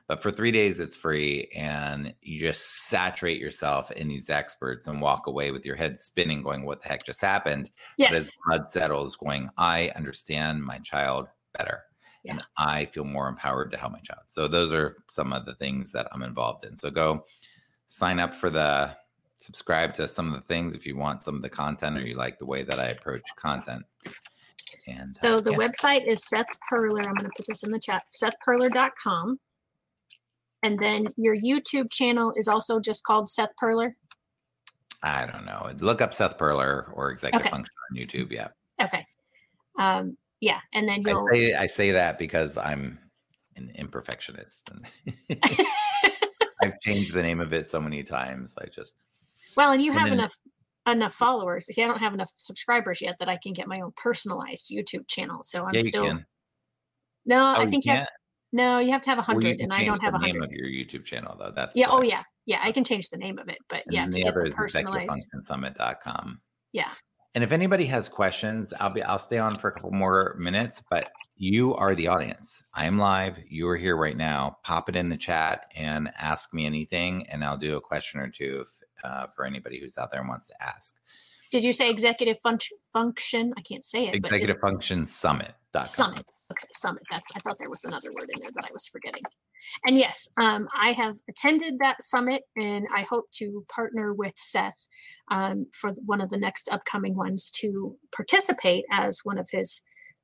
But for three days, it's free, and you just saturate yourself in these experts and walk away with your head spinning, going, "What the heck just happened?" Yes. But as blood settles, going, "I understand my child better." Yeah. And I feel more empowered to help my child. So those are some of the things that I'm involved in. So go sign up for the subscribe to some of the things if you want some of the content or you like the way that I approach content. And So uh, the yeah. website is Seth Perler. I'm going to put this in the chat. SethPerler.com. And then your YouTube channel is also just called Seth Perler. I don't know. Look up Seth Perler or Executive Okay. Function on YouTube. Yeah. Okay. Um, yeah, and then I you'll. say I say that because I'm an imperfectionist. And [LAUGHS] [LAUGHS] I've changed the name of it so many times. I just well, and you and have then- enough enough followers. See, I don't have enough subscribers yet that I can get my own personalized YouTube channel. So I'm yeah, you still can. no. Oh, I think you have, no. You have to have a hundred, can and I don't have a name of your YouTube channel though. That's Yeah. Oh yeah. Yeah. I uh, can change the name of it, but yeah, to get the personalized. Yeah. And if anybody has questions, I'll be I'll stay on for a couple more minutes, but you are the audience. I am live. You are here right now. Pop it in the chat and ask me anything, and I'll do a question or two if, uh, for anybody who's out there and wants to ask. Did you say executive function? Function? I can't say it. Executive Function Summit. Summit. Okay, Summit. That's I thought there was another word in there that I was forgetting. And yes, um, I have attended that summit, and I hope to partner with Seth um, for one of the next upcoming ones to participate as one of his.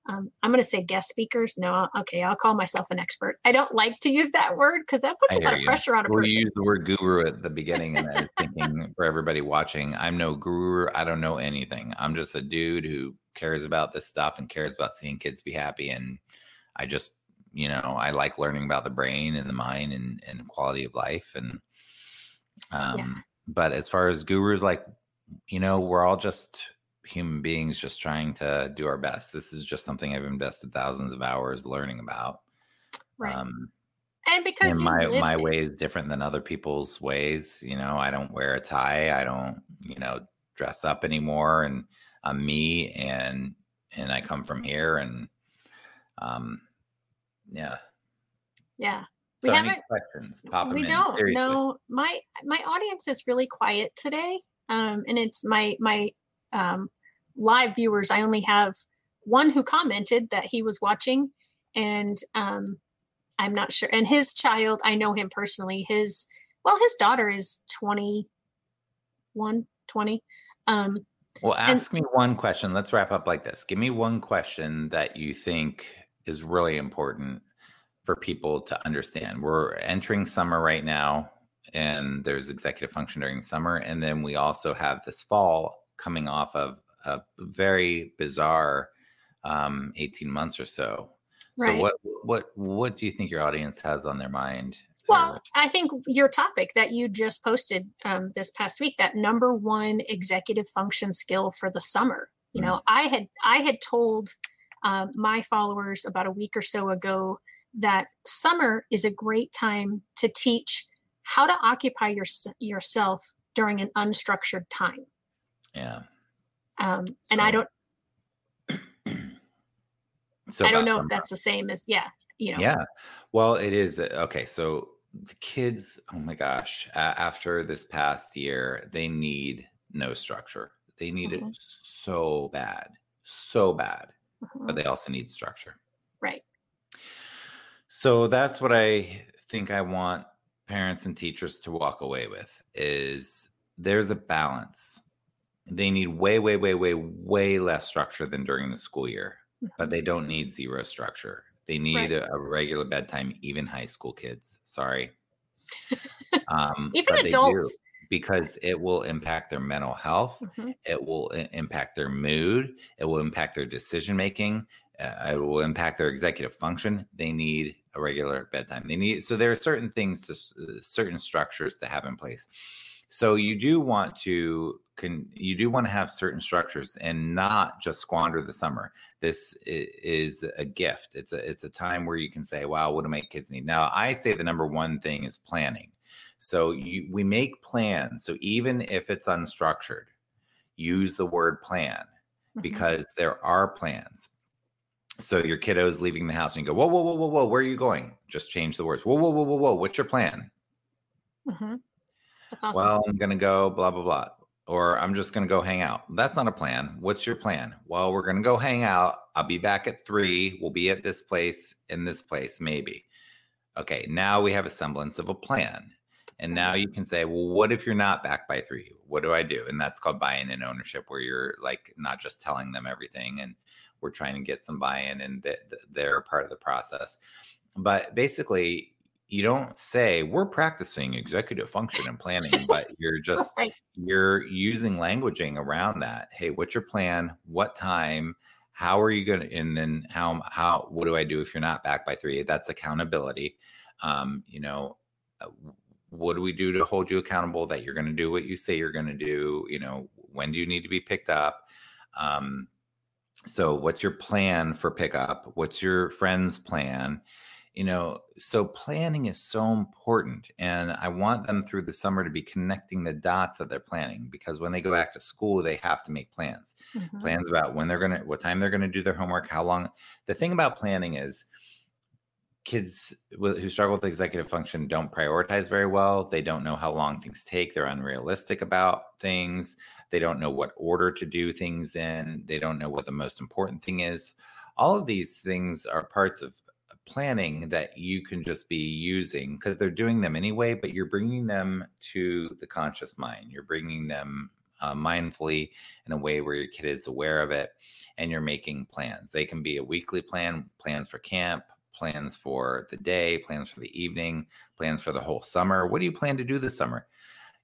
Um, I'm going to say guest speakers. No, okay, I'll call myself an expert. I don't like to use that word because that puts I a lot of you. pressure on a Well, person. you used the word guru at the beginning, and I was thinking for everybody watching, I'm no guru. I don't know anything. I'm just a dude who cares about this stuff and cares about seeing kids be happy. And I just, you know, I like learning about the brain and the mind and, and quality of life. And, um, but as far as gurus, like, you know, we're all just human beings just trying to do our best. This is just something I've invested thousands of hours learning about. right. Um, and because and my my it. way is different than other people's ways you know i don't wear a tie i don't you know dress up anymore and i'm me and and i come from here and um yeah yeah. We so any haven't- questions pop we don't seriously. no my my audience is really quiet today um and it's my my um live viewers i only have one who commented that he was watching and um i'm not sure and his child i know him personally his well his daughter is 21 20 um well and- ask me one question. Let's wrap up like this. Give me one question that you think is really important for people to understand. We're entering summer right now and there's executive function during summer and then we also have this fall coming off of a very bizarre um, 18 months or so so what what what do you think your audience has on their mind Well, I think your topic that you just posted um, this past week, that number one executive function skill for the summer. You know, I had I had told um, my followers about a week or so ago that summer is a great time to teach how to occupy your, yourself during an unstructured time. yeah Um, and I don't [CLEARS THROAT] so I don't know if that's the same as yeah, you know. Yeah. Well, it is. uh, Okay. So the kids, oh my gosh, a- after this past year, they need no structure. They need it Mhm. so bad, so bad, Mhm. but they also need structure. Right. So that's what I think I want parents and teachers to walk away with is there's a balance. They need way, way, way, way, way less structure than during the school year, but Mhm. they don't need zero structure. They need Right. a, a regular bedtime, even high school kids. Sorry. [LAUGHS] Um, Even but they do, adults. because it will impact their mental health Mhm. it will i- impact their mood it will impact their decision making uh, it will impact their executive function they need a regular bedtime they need so there are certain things to uh, certain structures to have in place So you do want to can you do want to have certain structures and not just squander the summer. This is a gift. It's a it's a time where you can say, "Wow, what do my kids need?" Now, I say the number one thing is planning. So you, we make plans. So even if it's unstructured, use the word plan mm-hmm. because there are plans. So your kiddo is leaving the house and you go, whoa, whoa, whoa, whoa, whoa, where are you going? Just change the words. Whoa, whoa, whoa, whoa, whoa. What's your plan? Mm-hmm. That's awesome. Well, I'm going to go blah, blah, blah. Or I'm just going to go hang out. That's not a plan. What's your plan? Well, we're going to go hang out. I'll be back at three. We'll be at this place in this place, maybe. Okay. Now we have a semblance of a plan. And now you can say, well, what if you're not back by three? What do I do? And that's called buy-in and ownership, where you're like not just telling them everything and we're trying to get some buy-in and they're part of the process. But basically, you don't say we're practicing executive function and planning, but [LAUGHS] you're just you're using languaging around that. Hey, what's your plan? What time? How are you going to? And then how how what do I do if you're not back by three? That's accountability. Um, you know, uh, what do we do to hold you accountable that you're going to do what you say you're going to do? You know, when do you need to be picked up? Um, so what's your plan for pickup what's your friend's plan you know so planning is so important and i want them through the summer to be connecting the dots that they're planning because when they go back to school they have to make plans mm-hmm. plans about when they're going to what time they're going to do their homework how long the thing about planning is kids who struggle with executive function don't prioritize very well they don't know how long things take they're unrealistic about things they don't know what order to do things in. They don't know what the most important thing is. All of these things are parts of planning that you can just be using because they're doing them anyway, but you're bringing them to the conscious mind. You're bringing them uh, mindfully in a way where your kid is aware of it and you're making plans. They can be a weekly plan, plans for camp, plans for the day, plans for the evening, plans for the whole summer. What do you plan to do this summer?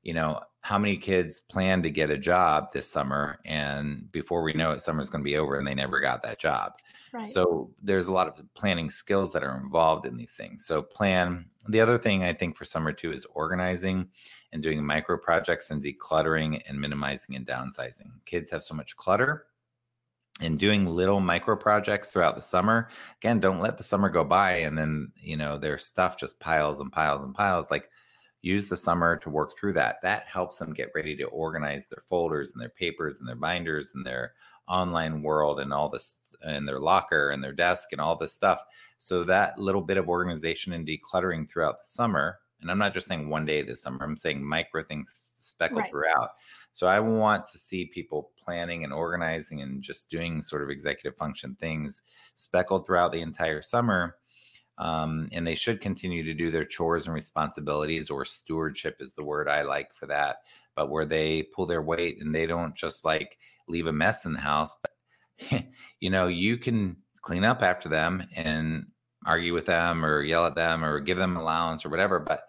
you know, how many kids plan to get a job this summer and before we know it, summer's going to be over and they never got that job. Right. So there's a lot of planning skills that are involved in these things. So plan. The other thing I think for summer too is organizing and doing micro projects and decluttering and minimizing and downsizing. Kids have so much clutter and doing little micro projects throughout the summer again don't let the summer go by and then you know their stuff just piles and piles and piles like use the summer to work through that. That helps them get ready to organize their folders and their papers and their binders and their online world and all this and their locker and their desk and all this stuff. So that little bit of organization and decluttering throughout the summer, and I'm not just saying one day this summer, I'm saying micro things speckled right. throughout. So I want to see people planning and organizing and just doing sort of executive function things speckled throughout the entire summer um, and they should continue to do their chores and responsibilities, or stewardship is the word I like for that. But where they pull their weight and they don't just like leave a mess in the house, but [LAUGHS] you know, you can clean up after them and argue with them or yell at them or give them allowance or whatever. But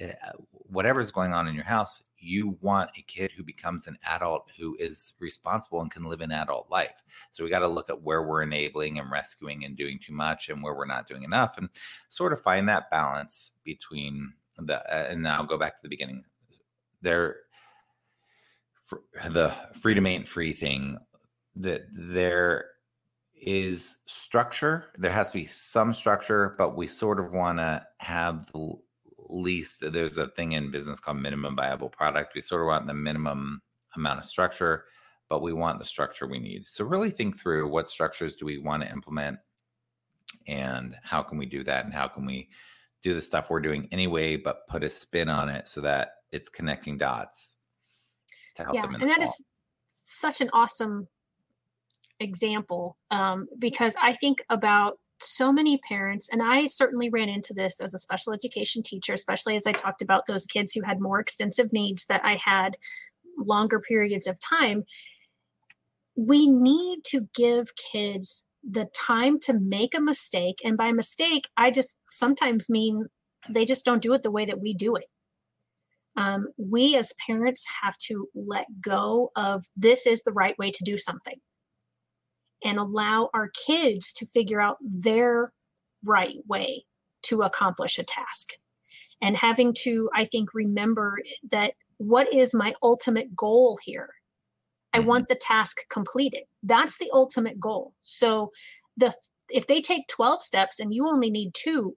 uh, whatever's going on in your house, you want a kid who becomes an adult who is responsible and can live an adult life. So we got to look at where we're enabling and rescuing and doing too much and where we're not doing enough and sort of find that balance between the uh, and now I'll go back to the beginning. There the freedom ain't free thing that there is structure. There has to be some structure, but we sort of want to have the least there's a thing in business called minimum viable product. We sort of want the minimum amount of structure, but we want the structure we need. So really think through what structures do we want to implement and how can we do that and how can we do the stuff we're doing anyway, but put a spin on it so that it's connecting dots to help yeah, them. and that fall. is such an awesome example um, because I think about so many parents, and I certainly ran into this as a special education teacher, especially as I talked about those kids who had more extensive needs that I had longer periods of time. We need to give kids the time to make a mistake. And by mistake, I just sometimes mean they just don't do it the way that we do it. Um, we as parents have to let go of this is the right way to do something and allow our kids to figure out their right way to accomplish a task. And having to, I think, remember that what is my ultimate goal here? I Mhm. want the task completed. That's the ultimate goal. So the if they take 12 steps and you only need 2,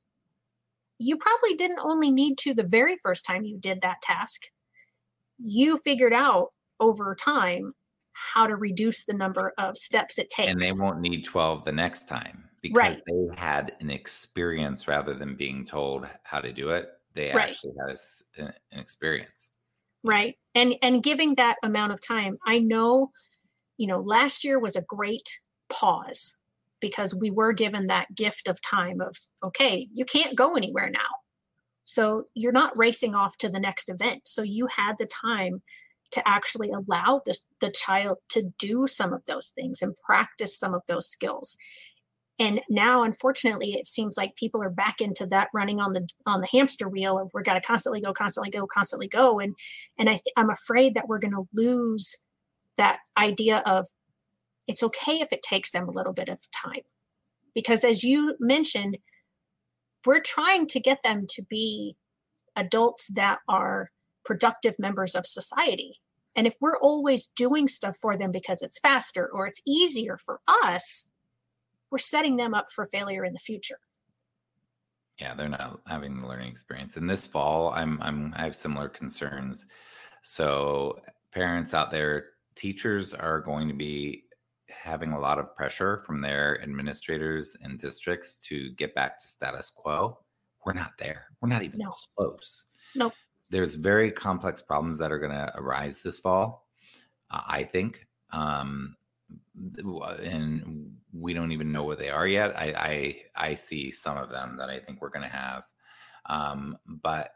you probably didn't only need to the very first time you did that task. You figured out over time how to reduce the number of steps it takes. And they won't need 12 the next time because Right. they had an experience rather than being told how to do it. They Right. actually had a an experience. right and and giving that amount of time i know you know last year was a great pause because we were given that gift of time of okay you can't go anywhere now so you're not racing off to the next event so you had the time to actually allow the, the child to do some of those things and practice some of those skills. And now unfortunately it seems like people are back into that running on the on the hamster wheel of we're got to constantly go constantly go constantly go. And and i th- i'm afraid that we're going to lose that idea of it's okay if it takes them a little bit of time. Because as you mentioned we're trying to get them to be adults that are productive members of society and if we're always doing stuff for them because it's faster or it's easier for us we're setting them up for failure in the future. Yeah, they're not having the learning experience. And this fall, I'm I'm I have similar concerns. So parents out there, teachers are going to be having a lot of pressure from their administrators and districts to get back to status quo. We're not there. We're not even No. close. Nope. There's very complex problems that are going to arise this fall. uh, I think. Um, and we don't even know what they are yet. I I, I see some of them that I think we're going to have, um, but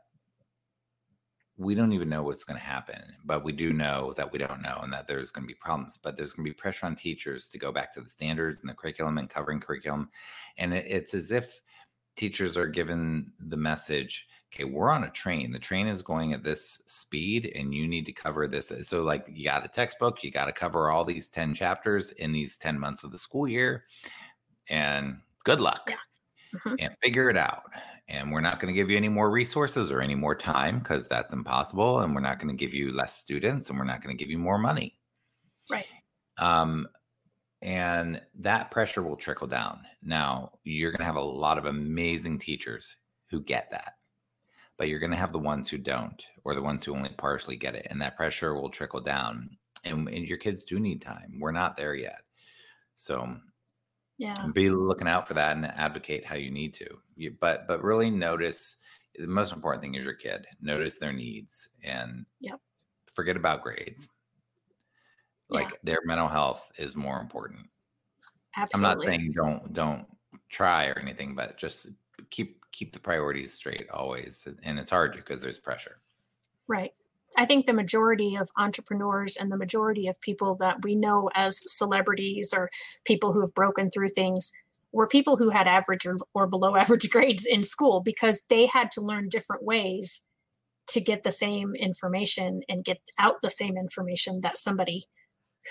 we don't even know what's going to happen. But we do know that we don't know, and that there's going to be problems. But there's going to be pressure on teachers to go back to the standards and the curriculum and covering curriculum, and it, it's as if teachers are given the message okay we're on a train the train is going at this speed and you need to cover this so like you got a textbook you got to cover all these 10 chapters in these 10 months of the school year and good luck Yeah. Mhm. and figure it out and we're not going to give you any more resources or any more time because that's impossible and we're not going to give you less students and we're not going to give you more money Right. um, and that pressure will trickle down. Now, you're going to have a lot of amazing teachers who get that, but you're going to have the ones who don't, or the ones who only partially get it. And that pressure will trickle down. And, and your kids do need time. We're not there yet. So Yeah. be looking out for that and advocate how you need to. You, but but really notice the most important thing is your kid. Notice their needs and Yep. forget about grades. Like Yeah. their mental health is more important. Absolutely. I'm not saying don't don't try or anything, but just keep keep the priorities straight always. And it's hard because there's pressure. Right. I think the majority of entrepreneurs and the majority of people that we know as celebrities or people who have broken through things were people who had average or, or below [LAUGHS] average grades in school because they had to learn different ways to get the same information and get out the same information that somebody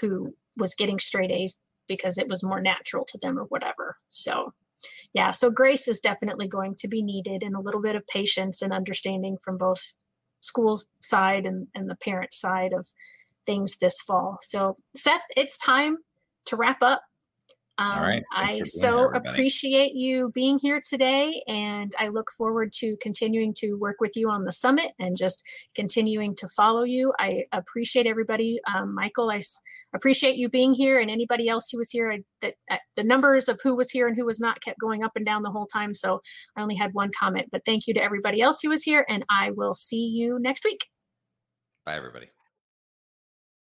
who was getting straight A's because it was more natural to them or whatever. So, yeah, so grace is definitely going to be needed and a little bit of patience and understanding from both school side and, and the parent side of things this fall. So, Seth, it's time to wrap up. Um, All right. I being here, so appreciate you being here today, and I look forward to continuing to work with you on the summit and just continuing to follow you. I appreciate everybody. Um, Michael, I s- appreciate you being here, and anybody else who was here. I, that uh, the numbers of who was here and who was not kept going up and down the whole time. So I only had one comment, but thank you to everybody else who was here, and I will see you next week. Bye everybody.